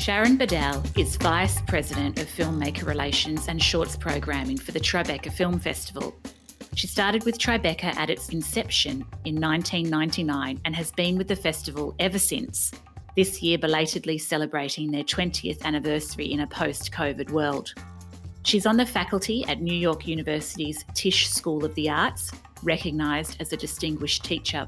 Sharon Badal is Vice President of Filmmaker Relations and Shorts Programming for the Tribeca Film Festival. She started with Tribeca at its inception in 1999 and has been with the festival ever since, this year belatedly celebrating their 20th anniversary in a post COVID world. She's on the faculty at New York University's Tisch School of the Arts, recognised as a distinguished teacher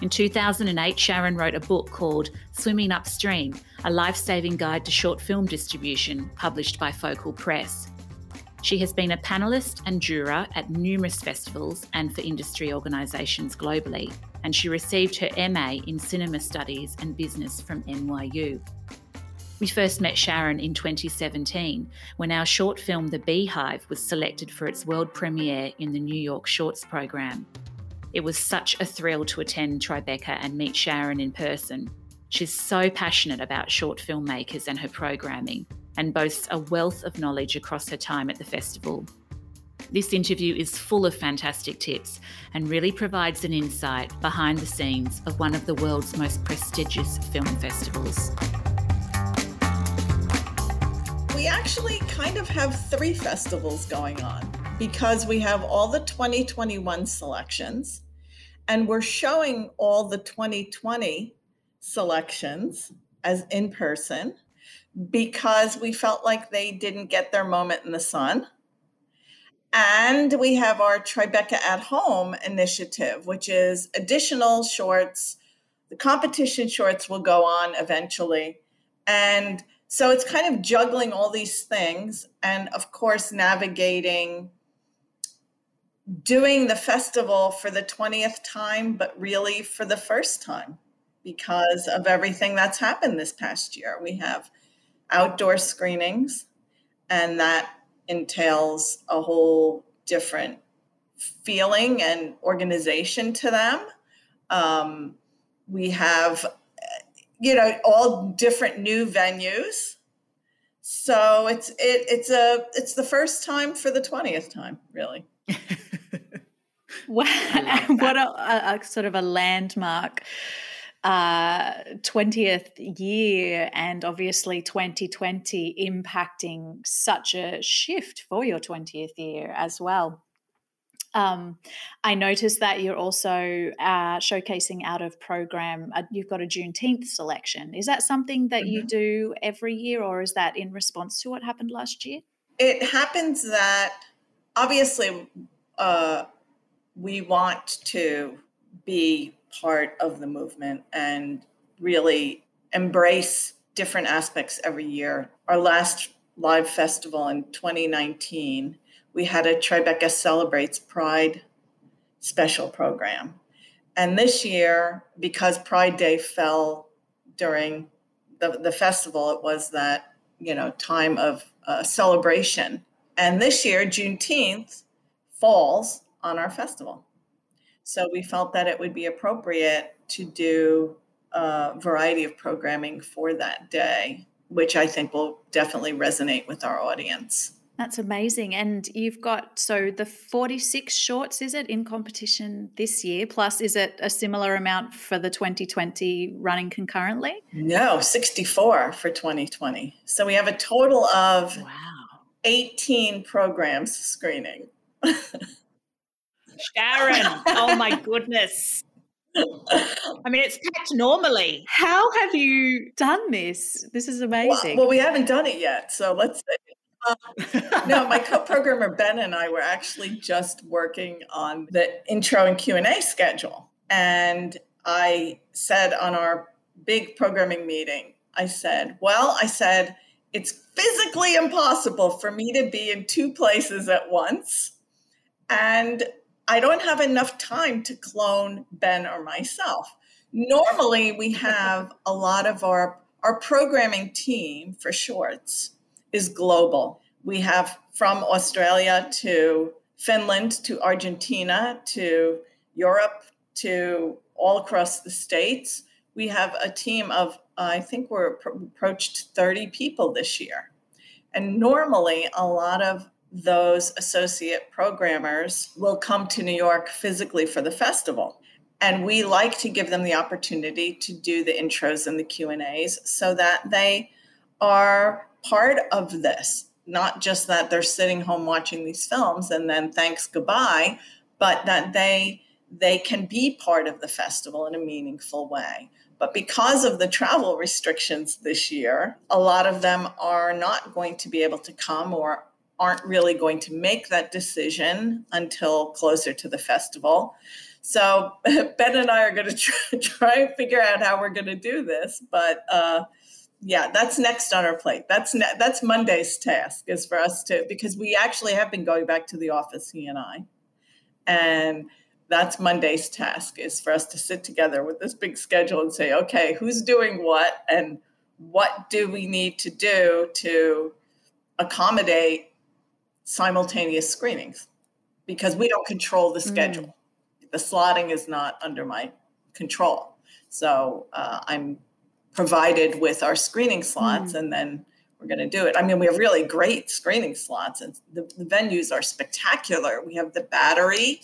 in 2008, Sharon wrote a book called Swimming Upstream A Life Saving Guide to Short Film Distribution, published by Focal Press. She has been a panellist and juror at numerous festivals and for industry organisations globally, and she received her MA in Cinema Studies and Business from NYU. We first met Sharon in 2017 when our short film The Beehive was selected for its world premiere in the New York Shorts program. It was such a thrill to attend Tribeca and meet Sharon in person. She's so passionate about short filmmakers and her programming and boasts a wealth of knowledge across her time at the festival. This interview is full of fantastic tips and really provides an insight behind the scenes of one of the world's most prestigious film festivals. We actually kind of have three festivals going on because we have all the 2021 selections and we're showing all the 2020 selections as in person because we felt like they didn't get their moment in the sun. And we have our Tribeca at Home initiative, which is additional shorts. The competition shorts will go on eventually. And so it's kind of juggling all these things and, of course, navigating doing the festival for the 20th time, but really for the first time because of everything that's happened this past year. We have outdoor screenings, and that entails a whole different feeling and organization to them. Um, we have, you know, all different new venues. So it's it, it's a it's the first time for the twentieth time, really. what a, a, sort of a landmark uh, 20th year and obviously 2020 impacting such a shift for your 20th year as well. Um, I noticed that you're also uh, showcasing out of program. Uh, you've got a Juneteenth selection. Is that something that mm-hmm. you do every year, or is that in response to what happened last year? It happens that obviously uh, we want to be part of the movement and really embrace different aspects every year. Our last live festival in 2019, we had a Tribeca Celebrates Pride special program. And this year, because Pride Day fell during the, the festival, it was that, you know, time of uh, celebration. And this year, Juneteenth falls on our festival. So we felt that it would be appropriate to do a variety of programming for that day, which I think will definitely resonate with our audience. That's amazing. And you've got so the 46 shorts, is it, in competition this year? Plus, is it a similar amount for the 2020 running concurrently? No, 64 for 2020. So we have a total of wow. 18 programs screening. Sharon, oh my goodness. I mean, it's packed normally. How have you done this? This is amazing. Well, well we haven't done it yet, so let's. Um, no, my co-programmer Ben and I were actually just working on the intro and Q and A schedule, and I said on our big programming meeting, I said, "Well, I said it's physically impossible for me to be in two places at once." And I don't have enough time to clone Ben or myself. Normally, we have a lot of our our programming team for shorts is global. We have from Australia to Finland to Argentina to Europe to all across the states. we have a team of, uh, I think we're approached 30 people this year. And normally, a lot of those associate programmers will come to New York physically for the festival. And we like to give them the opportunity to do the intros and the Q&As so that they are part of this, not just that they're sitting home watching these films and then thanks goodbye, but that they they can be part of the festival in a meaningful way. But because of the travel restrictions this year, a lot of them are not going to be able to come or aren't really going to make that decision until closer to the festival. So Ben and I are going to try, try and figure out how we're going to do this, but uh, yeah, that's next on our plate. That's ne- that's Monday's task is for us to because we actually have been going back to the office, he and I, and that's Monday's task is for us to sit together with this big schedule and say, okay, who's doing what and what do we need to do to accommodate simultaneous screenings because we don't control the schedule. Mm. The slotting is not under my control. So uh, I'm provided with our screening slots mm. and then we're going to do it. I mean, we have really great screening slots and the, the venues are spectacular. We have the battery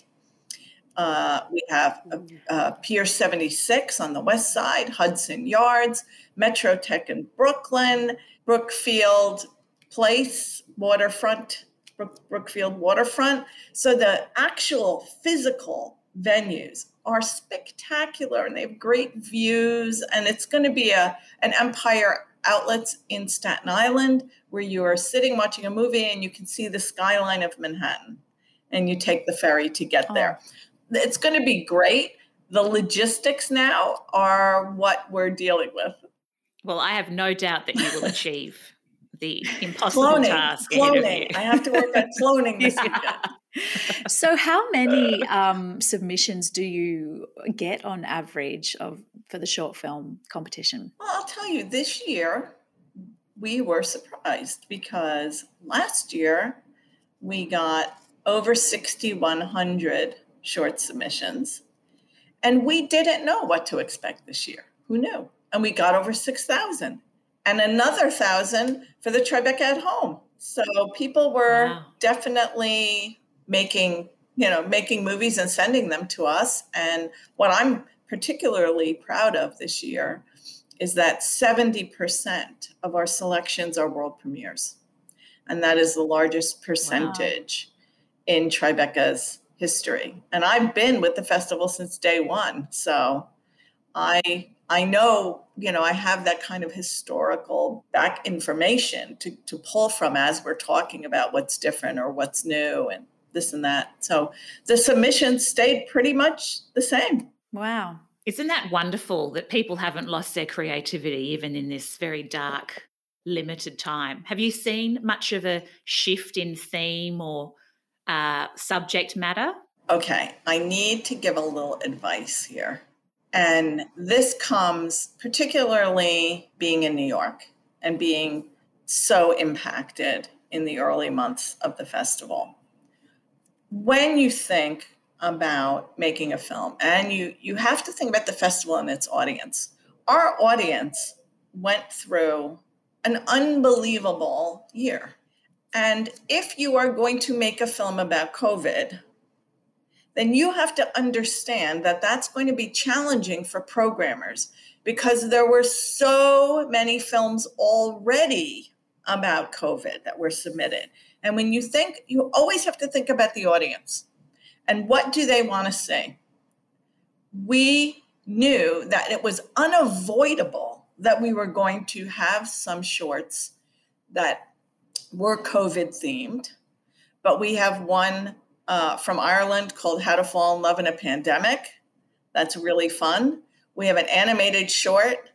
uh, we have uh, Pier 76 on the west side, Hudson Yards, Metro Tech in Brooklyn, Brookfield Place, waterfront, Brook, Brookfield waterfront. So the actual physical venues are spectacular and they have great views. And it's going to be a an Empire Outlets in Staten Island where you are sitting watching a movie and you can see the skyline of Manhattan and you take the ferry to get there. Oh it's going to be great. The logistics now are what we're dealing with. Well, I have no doubt that you will achieve the impossible cloning, task. Cloning. I have to work on cloning this so, how many um, submissions do you get on average of for the short film competition? Well, I'll tell you, this year we were surprised because last year we got over 6,100 short submissions. And we didn't know what to expect this year. Who knew? And we got over 6,000 and another 1,000 for the Tribeca at home. So people were wow. definitely making, you know, making movies and sending them to us. And what I'm particularly proud of this year is that 70% of our selections are world premieres. And that is the largest percentage wow. in Tribeca's history. And I've been with the festival since day one. So I I know, you know, I have that kind of historical back information to, to pull from as we're talking about what's different or what's new and this and that. So the submissions stayed pretty much the same. Wow. Isn't that wonderful that people haven't lost their creativity even in this very dark, limited time? Have you seen much of a shift in theme or uh, subject matter? Okay, I need to give a little advice here. And this comes particularly being in New York and being so impacted in the early months of the festival. When you think about making a film, and you, you have to think about the festival and its audience, our audience went through an unbelievable year. And if you are going to make a film about COVID, then you have to understand that that's going to be challenging for programmers because there were so many films already about COVID that were submitted. And when you think, you always have to think about the audience and what do they want to see? We knew that it was unavoidable that we were going to have some shorts that were COVID themed, but we have one uh, from Ireland called How to Fall in Love in a Pandemic. That's really fun. We have an animated short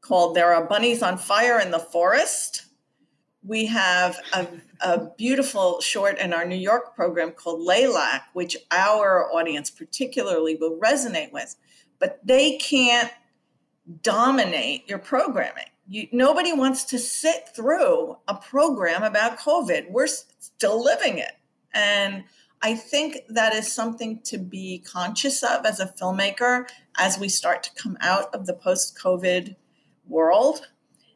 called There Are Bunnies on Fire in the Forest. We have a, a beautiful short in our New York program called Laylac, which our audience particularly will resonate with, but they can't dominate your programming you, nobody wants to sit through a program about COVID. We're still living it. And I think that is something to be conscious of as a filmmaker as we start to come out of the post COVID world,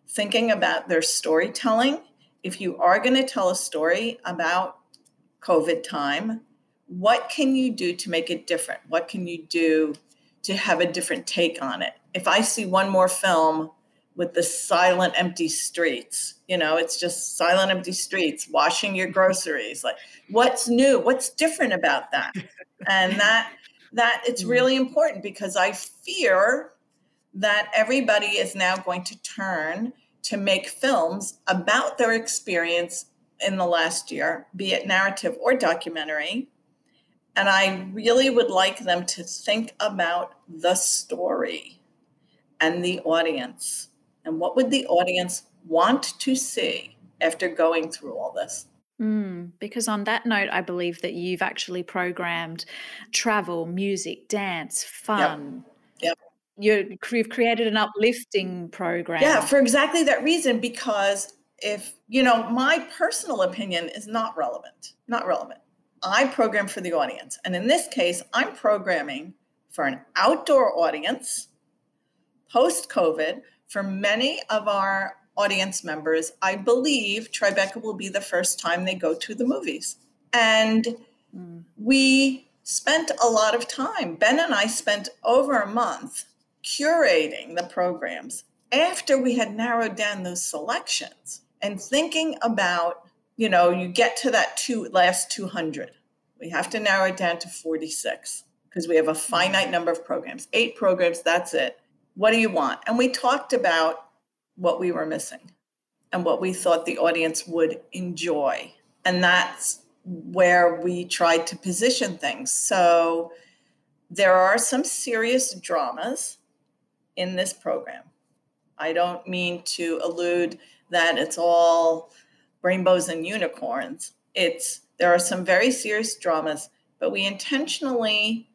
thinking about their storytelling. If you are going to tell a story about COVID time, what can you do to make it different? What can you do to have a different take on it? If I see one more film with the silent empty streets you know? It's just silent empty streets washing your groceries like what's new? What's different about that? And that that it's mm. really important because i fear that everybody is now going to turn to make films about their experience in the last year be it narrative or documentary. And i really would like them to think about the story and the audience and what would the audience want to see after going through all this? Mm, because on that note, I believe that you've actually programmed travel, music, dance, fun. Yep. yep. You've created an uplifting program. Yeah, for exactly that reason. Because if, you know, my personal opinion is not relevant, not relevant. I program for the audience. And in this case, I'm programming for an outdoor audience post COVID for many of our audience members, I believe Tribeca will be the first time they go to the movies. And mm. we spent a lot of time. Ben and I spent over a month curating the programs after we had narrowed down those selections and thinking about, you know, you get to that two last 200. We have to narrow it down to 46 because we have a finite number of programs. Eight programs, that's it. What do you want? And we talked about what we were missing and what we thought the audience would enjoy. And that's where we tried to position things. So there are some serious dramas in this program. I don't mean to allude that it's all rainbows and unicorns. It's there are some very serious dramas, but we intentionally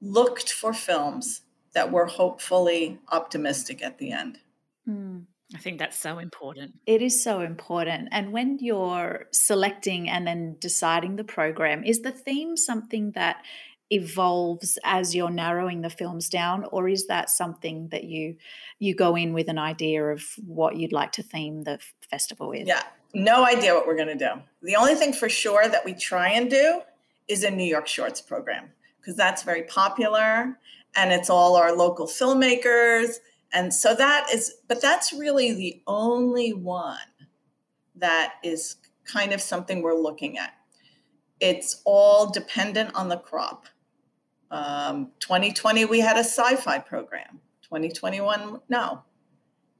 looked for films that we're hopefully optimistic at the end. Mm. I think that's so important. It is so important. And when you're selecting and then deciding the program, is the theme something that evolves as you're narrowing the films down or is that something that you you go in with an idea of what you'd like to theme the festival with? Yeah, no idea what we're going to do. The only thing for sure that we try and do is a New York Shorts program because that's very popular and it's all our local filmmakers. And so that is, but that's really the only one that is kind of something we're looking at. It's all dependent on the crop. Um, 2020, we had a sci fi program. 2021, no.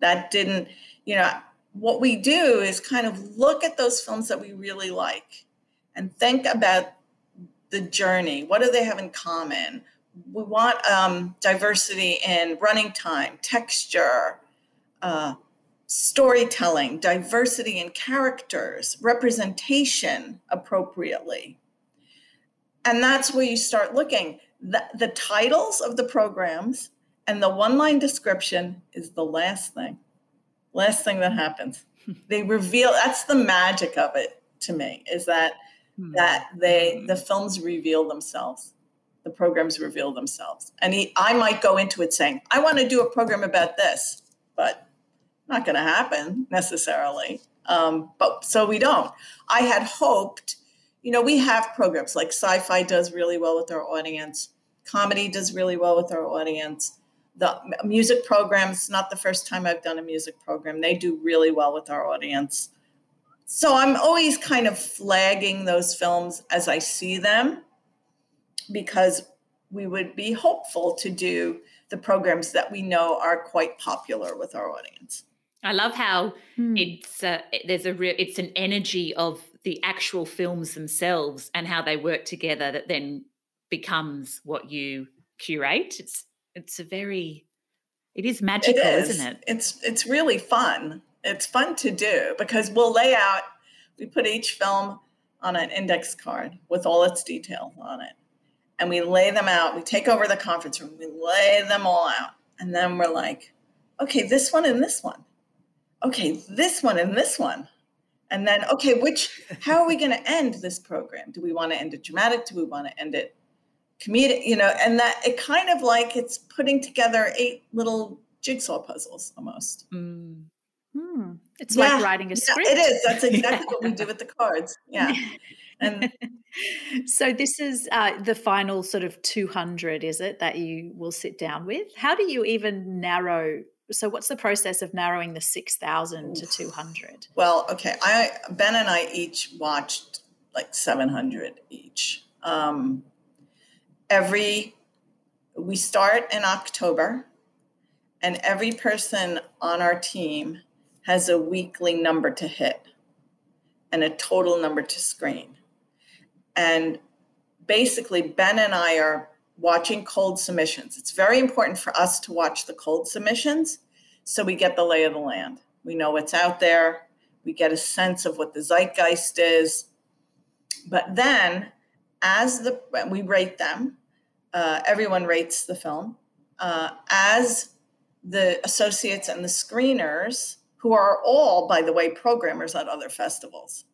That didn't, you know, what we do is kind of look at those films that we really like and think about the journey. What do they have in common? We want um, diversity in running time, texture, uh, storytelling, diversity in characters, representation appropriately. And that's where you start looking. The, the titles of the programs and the one line description is the last thing, last thing that happens. they reveal that's the magic of it to me is that hmm. that they the films reveal themselves the programs reveal themselves. And he, I might go into it saying, I want to do a program about this, but not going to happen necessarily. Um, but so we don't. I had hoped, you know, we have programs like sci fi does really well with our audience, comedy does really well with our audience. The music programs, not the first time I've done a music program, they do really well with our audience. So I'm always kind of flagging those films as I see them because we would be hopeful to do the programs that we know are quite popular with our audience. I love how hmm. it's uh, there's a real it's an energy of the actual films themselves and how they work together that then becomes what you curate. It's it's a very it is magical, it is. isn't it? It's it's really fun. It's fun to do because we'll lay out we put each film on an index card with all its detail on it and we lay them out. We take over the conference room, we lay them all out. And then we're like, okay, this one and this one. Okay, this one and this one. and then okay which how are we going to end this program do we want to end it dramatic do we want to end it comedic you know and that it kind of like it's putting together eight little jigsaw puzzles almost mm. Hmm. It's yeah. like writing a script. Yeah, it is. That's exactly what we do with the cards. Yeah. And so this is uh, the final sort of 200, is it, that you will sit down with? How do you even narrow so what's the process of narrowing the 6000 to 200 well okay i ben and i each watched like 700 each. Um, every we start in october and every person on our team has a weekly number to hit and a total number to screen and basically ben and i are watching cold submissions. It's very important for us to watch the cold submissions so we get the lay of the land. We know what's out there, we get a sense of what the zeitgeist is. But then, as the we rate them, uh, everyone rates the film. Uh, as the associates and the screeners, who are all, by the way, programmers at other festivals.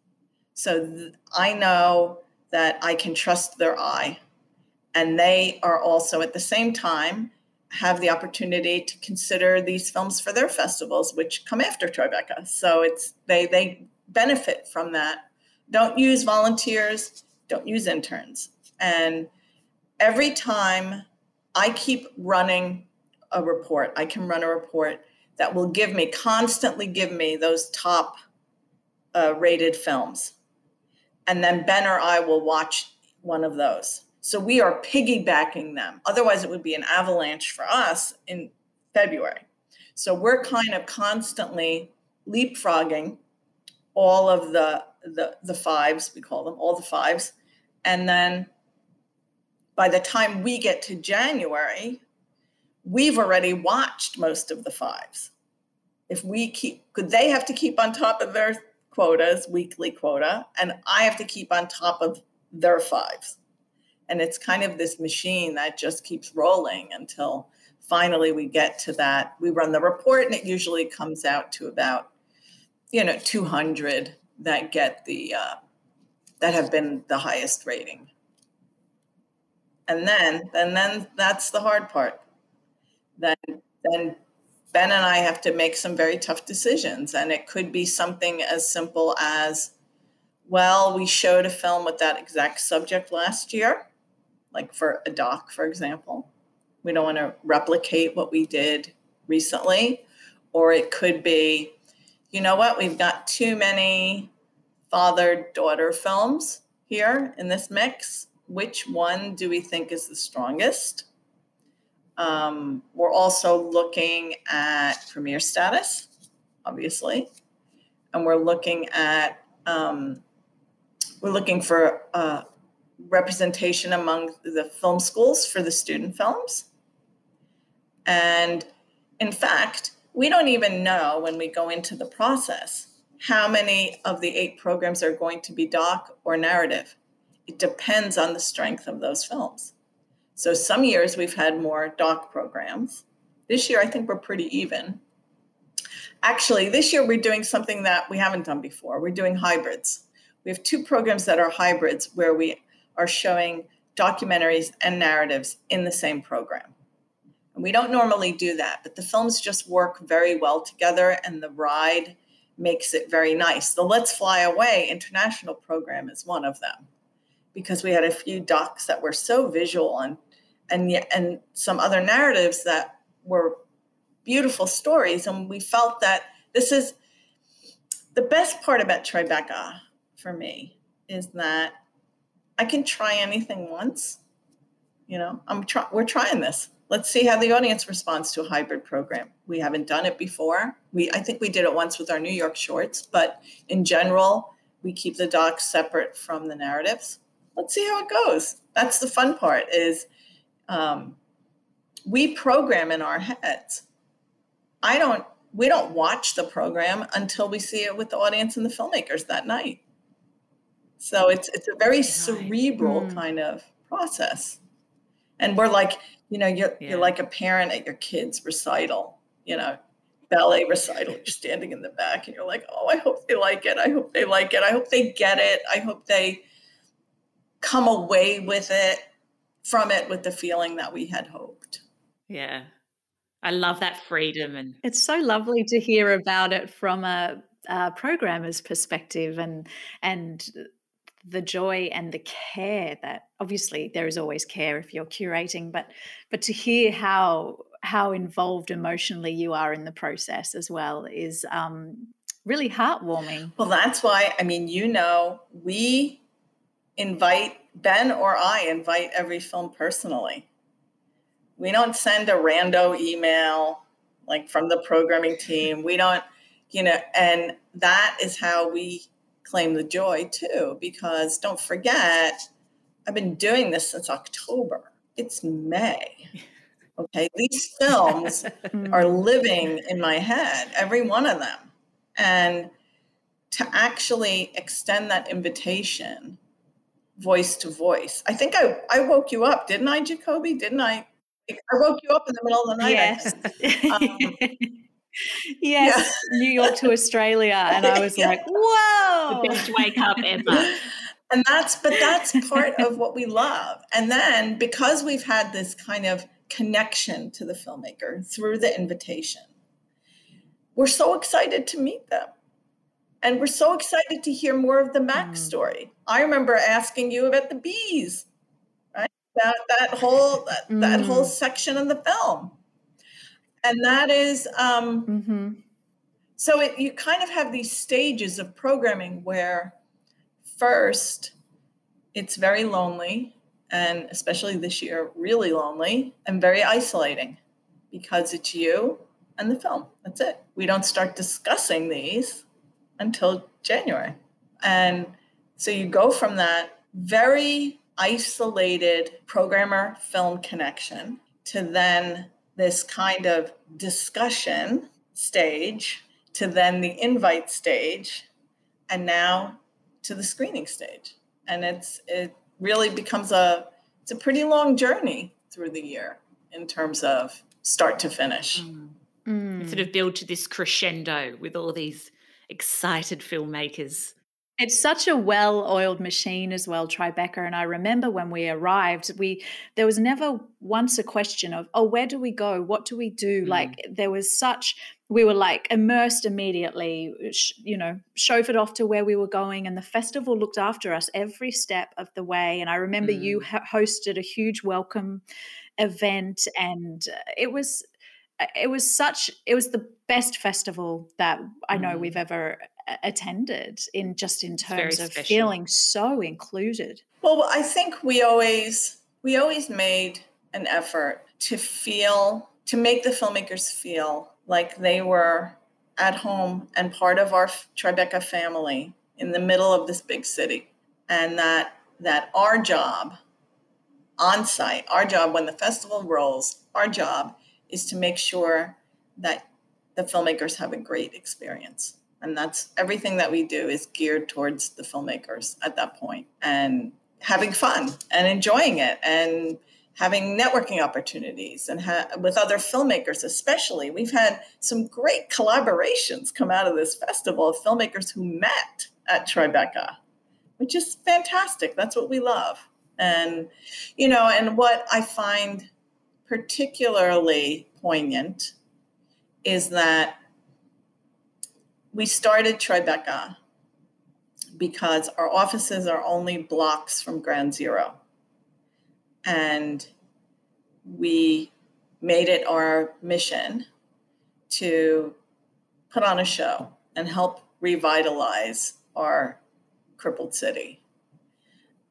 So th- I know that I can trust their eye. And they are also at the same time have the opportunity to consider these films for their festivals which come after tribeca. So it's they they benefit from that. Don't use volunteers don't use interns. And every time i keep running a report i can run a report that will give me constantly give me those top uh, rated films and then ben or i will watch one of those so we are piggybacking them. Otherwise, it would be an avalanche for us in February. So we're kind of constantly leapfrogging all of the, the, the fives, we call them all the fives. And then by the time we get to January, we've already watched most of the fives. If we keep, could they have to keep on top of their quotas, weekly quota, and I have to keep on top of their fives. And it's kind of this machine that just keeps rolling until finally we get to that. We run the report and it usually comes out to about you know 200 that get the uh, that have been the highest rating. And then and then that's the hard part. Then then ben and i have to make some very tough decisions and it could be something as simple as well we showed a film with that exact subject last year like for a doc, for example. We don't want to replicate what we did recently. Or it could be, you know what, we've got too many father daughter films here in this mix. Which one do we think is the strongest? Um, we're also looking at premiere status, obviously, and we're looking at um, we're looking for uh, representation among the film schools for the student films. And in fact, we don't even know when we go into the process how many of the eight programs are going to be doc or narrative. It depends on the strength of those films. So some years we've had more doc programs. This year, I think we're pretty even. Actually, this year we're doing something that we haven't done before. We're doing hybrids. We have two programs that are hybrids where we are showing documentaries and narratives in the same program. And we don't normally do that, but the films just work very well together and the ride makes it very nice. The Let's Fly Away international program is one of them because we had a few docs that were so visual and and and some other narratives that were beautiful stories and we felt that this is the best part about Tribeca for me is that I can try anything once. You know, I'm try- we're trying this. Let's see how the audience responds to a hybrid program. We haven't done it before. We I think we did it once with our New York shorts, but in general, we keep the docs separate from the narratives. Let's see how it goes. That's the fun part. Is um, we program in our heads. I don't. We don't watch the program until we see it with the audience and the filmmakers that night. So it's it's a very cerebral mm. kind of process. And we're like, you know, you're yeah. you're like a parent at your kid's recital. You know, ballet recital, you're standing in the back and you're like, oh, I hope they like it. I hope they like it. I hope they get it. I hope they come away with it from it with the feeling that we had hoped. Yeah. I love that freedom and it's so lovely to hear about it from a, a programmer's perspective and and the joy and the care that obviously there is always care if you're curating but but to hear how how involved emotionally you are in the process as well is um, really heartwarming well that's why i mean you know we invite ben or i invite every film personally we don't send a rando email like from the programming team we don't you know and that is how we claim the joy too, because don't forget, I've been doing this since October. It's May. Okay, these films are living in my head, every one of them. And to actually extend that invitation voice to voice. I think I, I woke you up, didn't I, Jacoby? Didn't I? I woke you up in the middle of the night. Yes. Um, yes, yeah. New York to Australia. And I was yeah. like, whoa. The best wake up ever. and that's, but that's part of what we love. And then because we've had this kind of connection to the filmmaker through the invitation, we're so excited to meet them. And we're so excited to hear more of the Mac Mm. I remember asking you about the bees, right? That that whole that, mm. that whole section of the film and that is um, mm-hmm. so it, you kind of have these stages of programming where first it's very lonely and especially this year really lonely and very isolating because it's you and the film that's it we don't start discussing these until january and so you go from that very isolated programmer film connection to then this kind of discussion stage to then the invite stage and now to the screening stage and it's it really becomes a it's a pretty long journey through the year in terms of start to finish mm. Mm. sort of build to this crescendo with all these excited filmmakers it's such a well-oiled machine as well, Tribeca. And I remember when we arrived, we there was never once a question of, oh, where do we go? What do we do? Mm. Like there was such we were like immersed immediately, you know, chauffeured off to where we were going, and the festival looked after us every step of the way. And I remember mm. you hosted a huge welcome event, and uh, it was uh, it was such it was the best festival that I know mm. we've ever attended in just in terms of special. feeling so included. Well i think we always we always made an effort to feel to make the filmmakers feel like they were at home and part of our tribeca family in the middle of this big city. And that that our job on site our job when the festival rolls our job is to make sure that the filmmakers have a great experience and that's everything that we do is geared towards the filmmakers at that point and having fun and enjoying it and having networking opportunities and ha- with other filmmakers especially. We've had some great collaborations come out of this festival of filmmakers who met at tribeca which is fantastic. That's what we love. And you know and what i find particularly poignant is that we started Tribeca because our offices are only blocks from Ground Zero. And we made it our mission to put on a show and help revitalize our crippled city.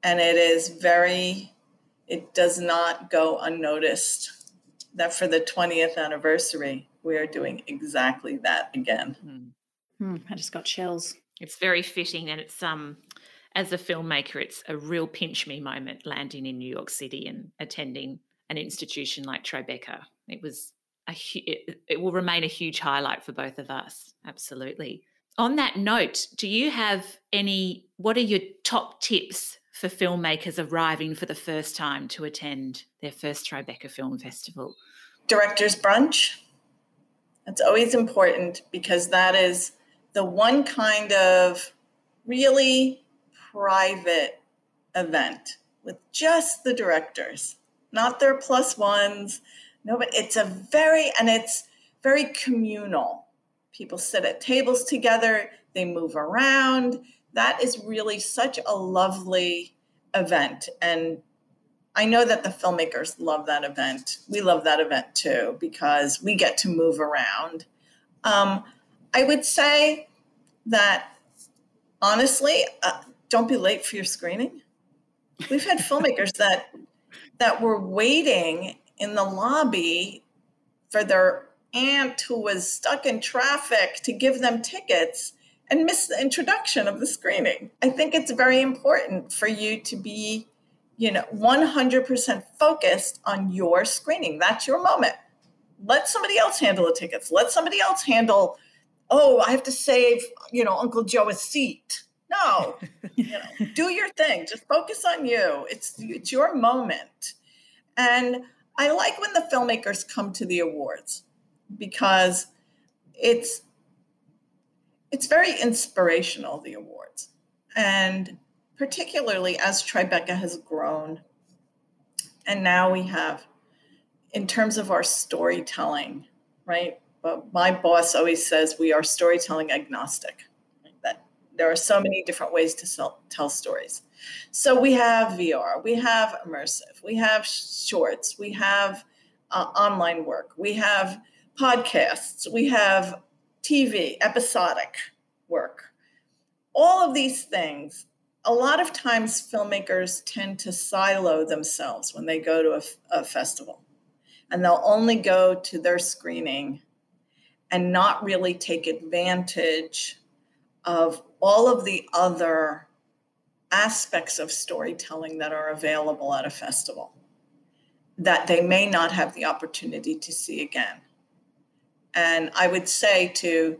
And it is very, it does not go unnoticed that for the 20th anniversary, we are doing exactly that again. Mm. Mm, I just got chills. It's very fitting, and it's um, as a filmmaker, it's a real pinch me moment landing in New York City and attending an institution like Tribeca. It was a it, it will remain a huge highlight for both of us. Absolutely. On that note, do you have any? What are your top tips for filmmakers arriving for the first time to attend their first Tribeca Film Festival? Director's brunch That's always important because that is the one kind of really private event with just the directors, not their plus ones. No, but it's a very, and it's very communal. People sit at tables together, they move around. That is really such a lovely event. And I know that the filmmakers love that event. We love that event too because we get to move around. Um, I would say that honestly, uh, don't be late for your screening. We've had filmmakers that that were waiting in the lobby for their aunt who was stuck in traffic to give them tickets and miss the introduction of the screening. I think it's very important for you to be, you know, 100% focused on your screening. That's your moment. Let somebody else handle the tickets. Let somebody else handle, oh, I have to save, you know, Uncle Joe a seat. No, you know, do your thing. Just focus on you. It's it's your moment. And I like when the filmmakers come to the awards because it's it's very inspirational the awards and particularly as tribeca has grown and now we have in terms of our storytelling right my boss always says we are storytelling agnostic that there are so many different ways to sell, tell stories so we have vr we have immersive we have shorts we have uh, online work we have podcasts we have TV, episodic work. All of these things, a lot of times filmmakers tend to silo themselves when they go to a, a festival. And they'll only go to their screening and not really take advantage of all of the other aspects of storytelling that are available at a festival that they may not have the opportunity to see again. And I would say to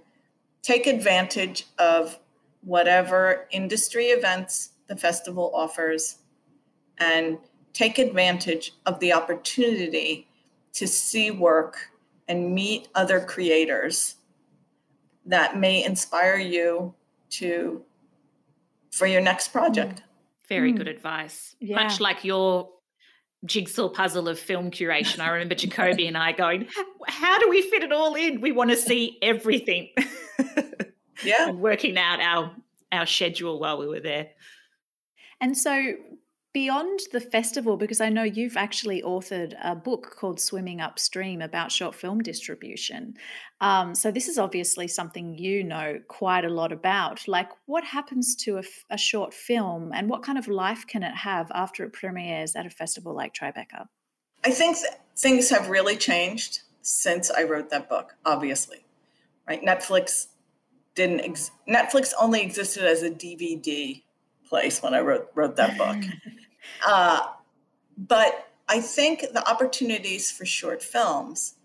take advantage of whatever industry events the festival offers and take advantage of the opportunity to see work and meet other creators that may inspire you to for your next project. Very mm. good advice. Yeah. Much like your jigsaw puzzle of film curation. I remember Jacoby and I going, how do we fit it all in? We want to see everything. Yeah. and working out our our schedule while we were there. And so beyond the festival, because I know you've actually authored a book called Swimming Upstream about short film distribution. Um, so, this is obviously something you know quite a lot about. Like, what happens to a, a short film and what kind of life can it have after it premieres at a festival like Tribeca? I think th- things have really changed since I wrote that book, obviously. Right? Netflix didn't, ex- Netflix only existed as a DVD place when I wrote, wrote that book. Uh, but I think the opportunities for short films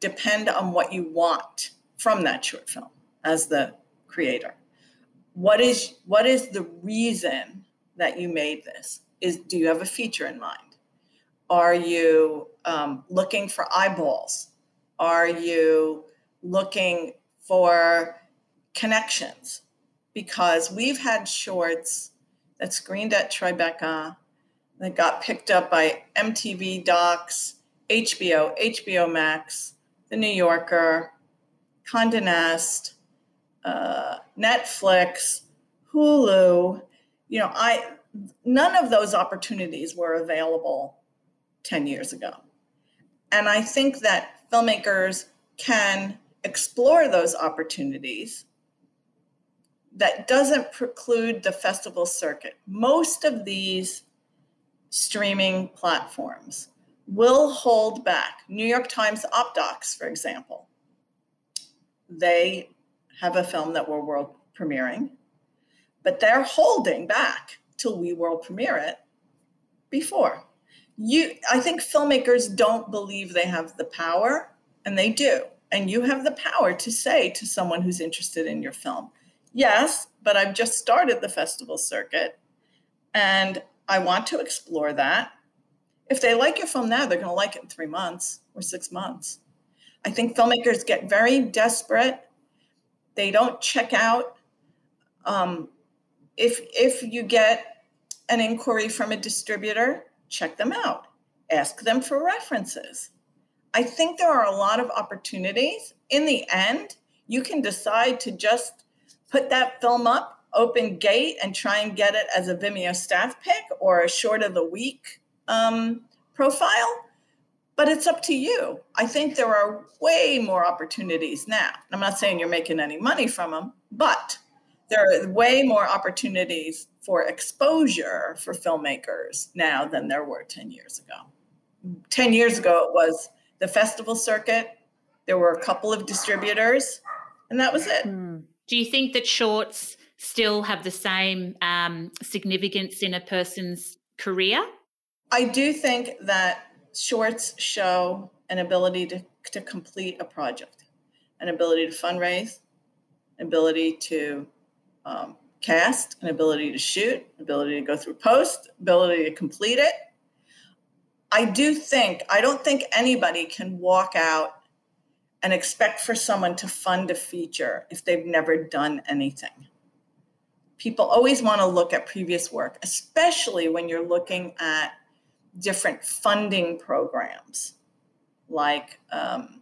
depend on what you want from that short film as the creator. What is what is the reason that you made this? Is do you have a feature in mind? Are you um, looking for eyeballs? Are you looking for connections? Because we've had shorts that screened at Tribeca that got picked up by MTV Docs, HBO, HBO Max, The New Yorker, Condé Nast, uh, Netflix, Hulu. You know, I none of those opportunities were available 10 years ago. And I think that filmmakers can explore those opportunities that doesn't preclude the festival circuit. Most of these streaming platforms will hold back. New York Times OpDocs, for example, they have a film that we're world premiering, but they're holding back till we world premiere it before. You, I think filmmakers don't believe they have the power, and they do. And you have the power to say to someone who's interested in your film, yes, but I've just started the festival circuit, and I want to explore that. If they like your film now, they're going to like it in three months or six months. I think filmmakers get very desperate. They don't check out. Um, if if you get an inquiry from a distributor, check them out. Ask them for references. I think there are a lot of opportunities. In the end, you can decide to just put that film up, open gate, and try and get it as a Vimeo staff pick or a short of the week um, profile. But it's up to you. I think there are way more opportunities now. I'm not saying you're making any money from them, but there are way more opportunities for exposure for filmmakers now than there were 10 years ago. 10 years ago, it was the festival circuit, there were a couple of distributors, and that was it. Mm. Do you think that shorts still have the same um, significance in a person's career? I do think that shorts show an ability to, to complete a project, an ability to fundraise, an ability to um, cast, an ability to shoot, ability to go through post, ability to complete it. I do think, I don't think anybody can walk out and expect for someone to fund a feature if they've never done anything. People always want to look at previous work, especially when you're looking at different funding programs like um,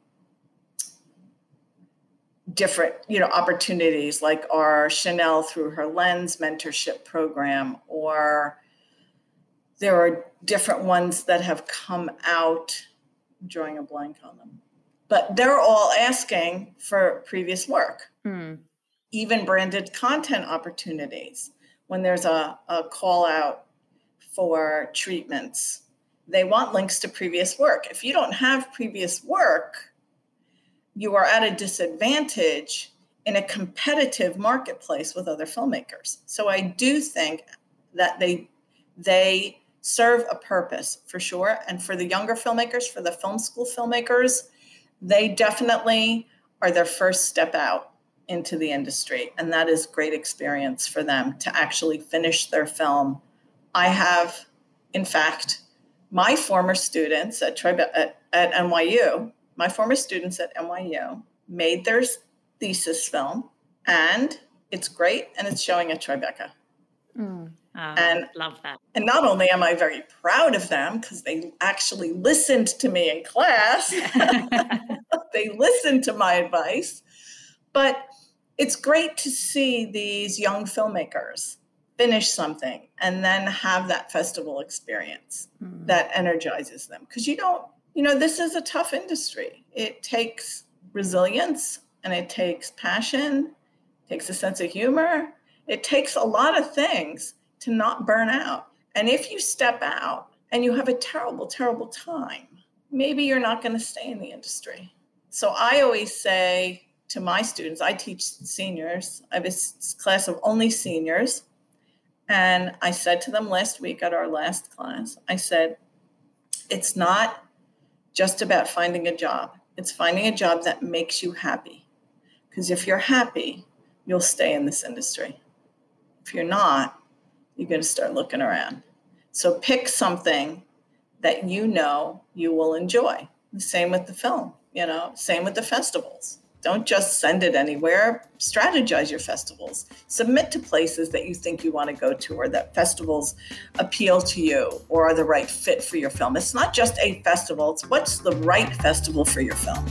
different you know opportunities like our chanel through her lens mentorship program or there are different ones that have come out drawing a blank on them but they're all asking for previous work mm. Even branded content opportunities when there's a, a call out for treatments they want links to previous work. If you don't have previous work, you are at a disadvantage in a competitive marketplace with other filmmakers. So I do think that they they serve a purpose for sure. And for the younger filmmakers, for the film school filmmakers, they definitely are their first step out into the industry. And that is great experience for them to actually finish their film. I have, in fact, my former students at, at, at NYU, my former students at NYU made their thesis film, and it's great, and it's showing at Tribeca. Mm. Oh, and love that. And not only am I very proud of them because they actually listened to me in class, they listened to my advice, but it's great to see these young filmmakers finish something and then have that festival experience mm. that energizes them. Because you don't you know this is a tough industry. It takes resilience and it takes passion it takes a sense of humor. It takes a lot of things to not burn out. And if you step out and you have a terrible terrible time maybe you're not going to stay in the industry. So i always say to my students i teach seniors i have a class of only seniors and I said to them last week at our last class, I said, it's not just about finding a job, it's finding a job that makes you happy. Because if you're happy, you'll stay in this industry. If you're not, you're going to start looking around. So pick something that you know you will enjoy. The same with the film, you know, same with the festivals. Don't just send it anywhere. Strategize your festivals. Submit to places that you think you want to go to or that festivals appeal to you or are the right fit for your film. It's not just a festival, it's what's the right festival for your film.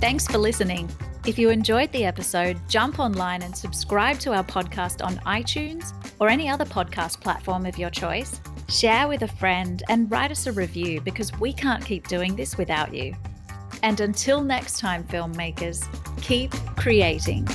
Thanks for listening. If you enjoyed the episode, jump online and subscribe to our podcast on iTunes or any other podcast platform of your choice. Share with a friend and write us a review because we can't keep doing this without you. And until next time, filmmakers, keep creating.